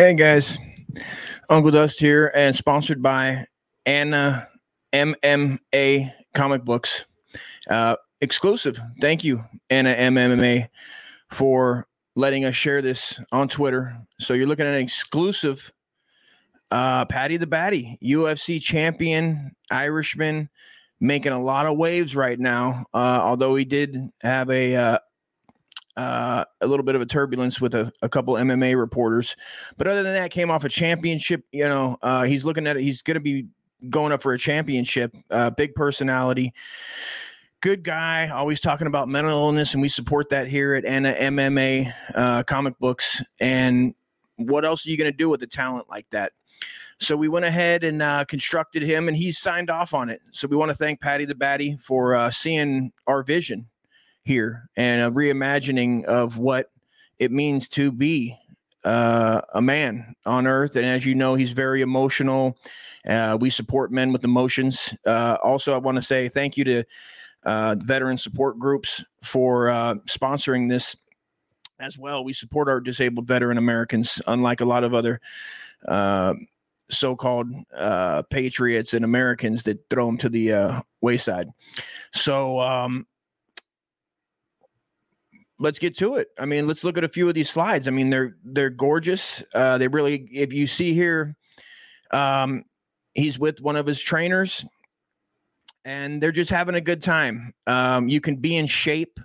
Hey guys, Uncle Dust here, and sponsored by Anna MMA Comic Books. Uh, exclusive. Thank you, Anna MMA, for letting us share this on Twitter. So you're looking at an exclusive uh, Paddy the Batty, UFC champion, Irishman, making a lot of waves right now. Uh, although he did have a uh, a little bit of a turbulence with a, a, couple MMA reporters, but other than that, came off a championship. You know, uh, he's looking at it. He's going to be going up for a championship. Uh, big personality, good guy. Always talking about mental illness, and we support that here at Anna MMA uh, Comic Books. And what else are you going to do with a talent like that? So we went ahead and uh, constructed him, and he's signed off on it. So we want to thank Paddy the Batty for uh, seeing our vision here and a reimagining of what it means to be uh, a man on earth. And as you know, he's very emotional. Uh, we support men with emotions. Uh, also, I want to say thank you to uh, veteran support groups for uh, sponsoring this as well. We support our disabled veteran Americans, unlike a lot of other uh, so-called uh, patriots and Americans that throw them to the uh, wayside. So um, let's get to it. I mean, let's look at a few of these slides. I mean, they're they're gorgeous. Uh, they really, if you see here, um, he's with one of his trainers, and they're just having a good time. Um, you can be in shape.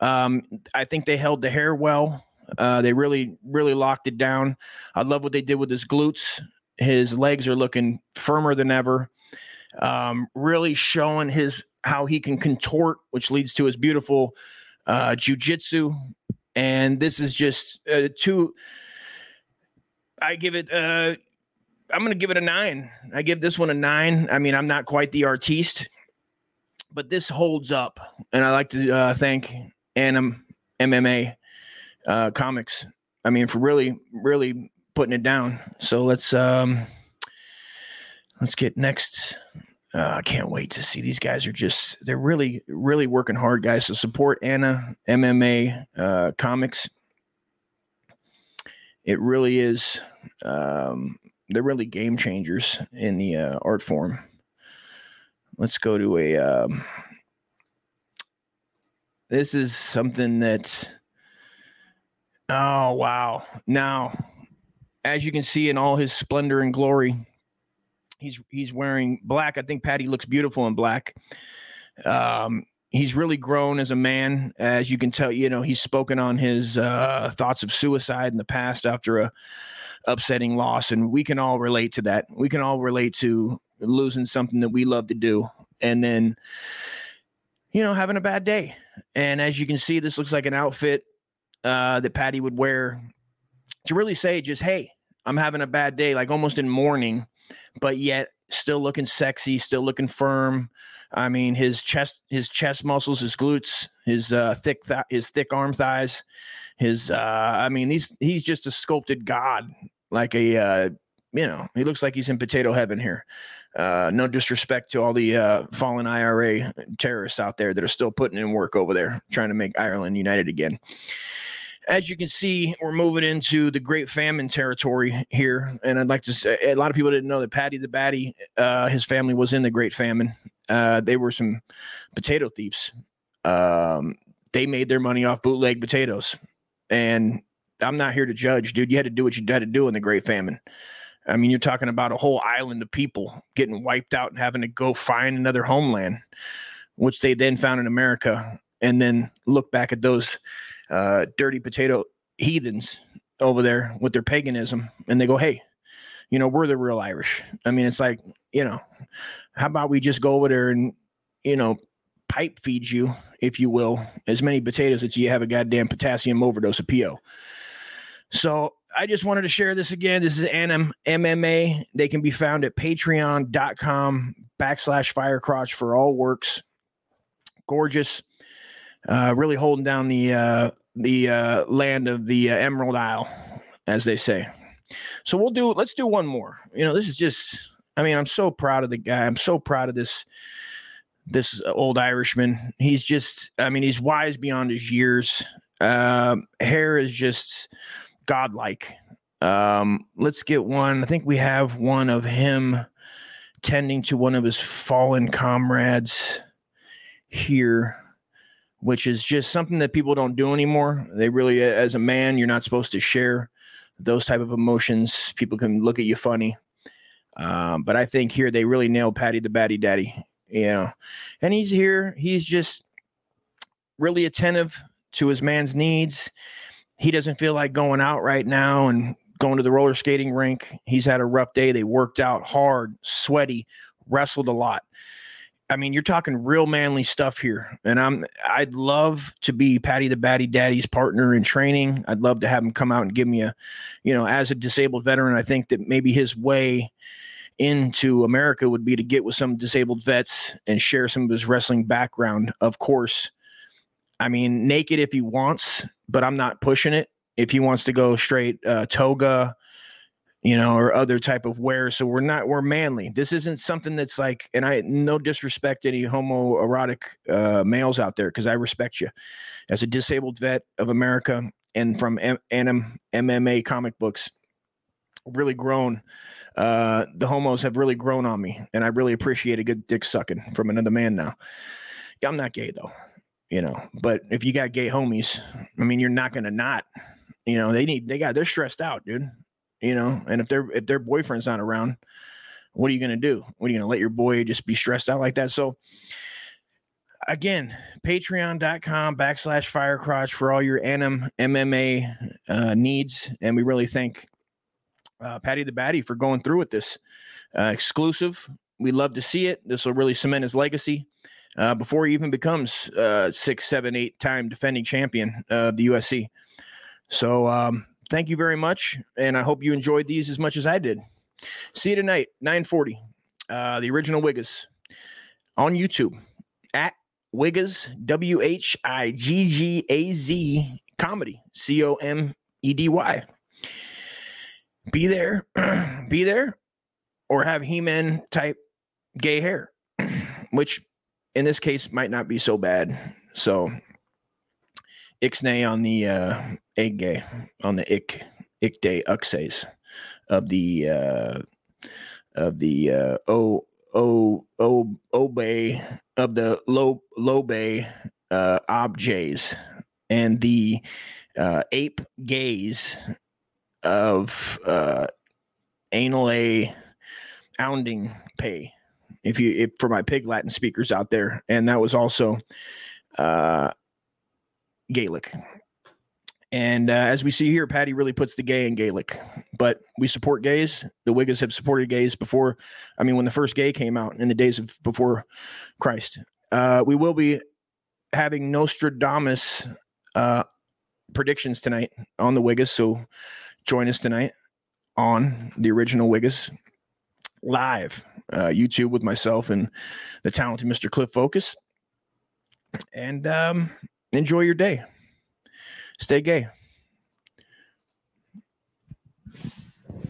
Um, I think they held the hair well. Uh, they really, really locked it down. I love what they did with his glutes. His legs are looking firmer than ever. Um, really showing his how he can contort, which leads to his beautiful uh, jujitsu, and this is just uh, two. I give it. Uh, I'm going to give it a nine. I give this one a nine. I mean, I'm not quite the artiste, but this holds up, and I like to uh, thank Anim MMA uh, Comics. I mean, for really, really putting it down. So let's um, let's get next uh, I can't wait to see these guys are just they're really really working hard, guys. So support Anna MMA uh, Comics. It really is. Um, they're really game changers in the uh, art form. Let's go to a. Um, this is something that. Oh wow! Now, as you can see in all his splendor and glory, He's he's wearing black. I think Paddy looks beautiful in black. Um, he's really grown as a man, as you can tell. You know, he's spoken on his uh, thoughts of suicide in the past after a upsetting loss, and we can all relate to that. We can all relate to losing something that we love to do, and then you know having a bad day. And as you can see, this looks like an outfit uh, that Paddy would wear to really say, just hey, I'm having a bad day, like almost in mourning but yet still looking sexy, still looking firm. I mean, his chest, his chest muscles, his glutes, his uh, thick, th- his thick arm thighs, his. Uh, I mean, he's he's just a sculpted god, like a. Uh, you know, he looks like he's in potato heaven here. Uh, no disrespect to all the uh, fallen IRA terrorists out there that are still putting in work over there, trying to make Ireland united again as you can see, we're moving into the Great Famine territory here, and I'd like to say a lot of people didn't know that Paddy the Batty, uh, his family was in the Great Famine. Uh, they were some potato thieves. Um, they made their money off bootleg potatoes, and I'm not here to judge, dude. You had to do what you had to do in the Great Famine. I mean, you're talking about a whole island of people getting wiped out and having to go find another homeland, which they then found in America, and then look back at those uh, dirty potato heathens over there with their paganism, and they go, "Hey, you know, we're the real Irish." I mean, it's like, you know, how about we just go over there and, you know, pipe feed you, if you will, as many potatoes as you have a goddamn potassium overdose of PO. So I just wanted to share this again. This is Anim MMA. They can be found at patreon.com backslash firecrotch for all works. Gorgeous. Uh, really holding down the uh, the uh, land of the uh, Emerald Isle, as they say. So we'll do. Let's do one more. You know, this is just. I mean, I'm so proud of the guy. I'm so proud of this this old Irishman. He's just. I mean, he's wise beyond his years. Uh, hair is just godlike. Um, let's get one. I think we have one of him tending to one of his fallen comrades here, which is just something that people don't do anymore. They really, as a man, you're not supposed to share those type of emotions. People can look at you funny. Um, but I think here they really nailed Paddy the Baddy Daddy. You know, and he's here. He's just really attentive to his man's needs. He doesn't feel like going out right now and going to the roller skating rink. He's had a rough day. They worked out hard, sweaty, wrestled a lot. I mean, you're talking real manly stuff here. And I'm I'd love to be Paddy the Batty Daddy's partner in training. I'd love to have him come out and give me a, you know, as a disabled veteran, I think that maybe his way into America would be to get with some disabled vets and share some of his wrestling background. Of course, I mean, naked if he wants, but I'm not pushing it if he wants to go straight uh, toga, you know, or other type of wear. So we're not we're manly. This isn't something that's like, and I no disrespect any homoerotic uh, males out there because I respect you as a disabled vet of America and from M- M- MMA comic books. Really grown. Uh, the homos have really grown on me, and I really appreciate a good dick sucking from another man now. I'm not gay though, you know. But if you got gay homies, I mean, you're not gonna not you know, they need they got they're stressed out, dude. You know, and if their if their boyfriend's not around, what are you gonna do? What are you gonna let your boy just be stressed out like that? So again, patreon.com backslash firecrotch for all your anim MMA uh, needs. And we really thank uh, Paddy the Batty for going through with this uh, exclusive. We love to see it. This will really cement his legacy uh, before he even becomes uh, six, seven, eight time defending champion of the USC. So um, thank you very much, and I hope you enjoyed these as much as I did. See you tonight, 940. Uh, the original Wiggaz on YouTube at Wiggaz, W H I G G A Z comedy, C O M E D Y. Be there, be there, or have He Man type gay hair, which in this case might not be so bad. So Ixnay on the uh, on the ick ick day uxays of the uh, of the uh, o o o obey of the low bay uh, objs and the uh, ape gaze of uh, anal a ounding pay. If you if for my pig latin speakers out there. And that was also uh Gaelic. And uh, as we see here, Paddy really puts the gay in Gaelic. But we support gays. The Wiggers have supported gays before. I mean, when the first gay came out in the days of before Christ. Uh, we will be having Nostradamus uh, predictions tonight on the Wiggers. So join us tonight on the original Wiggers live uh, YouTube with myself and the talented Mr. Cliff Focus. And um, enjoy your day. Stay gay.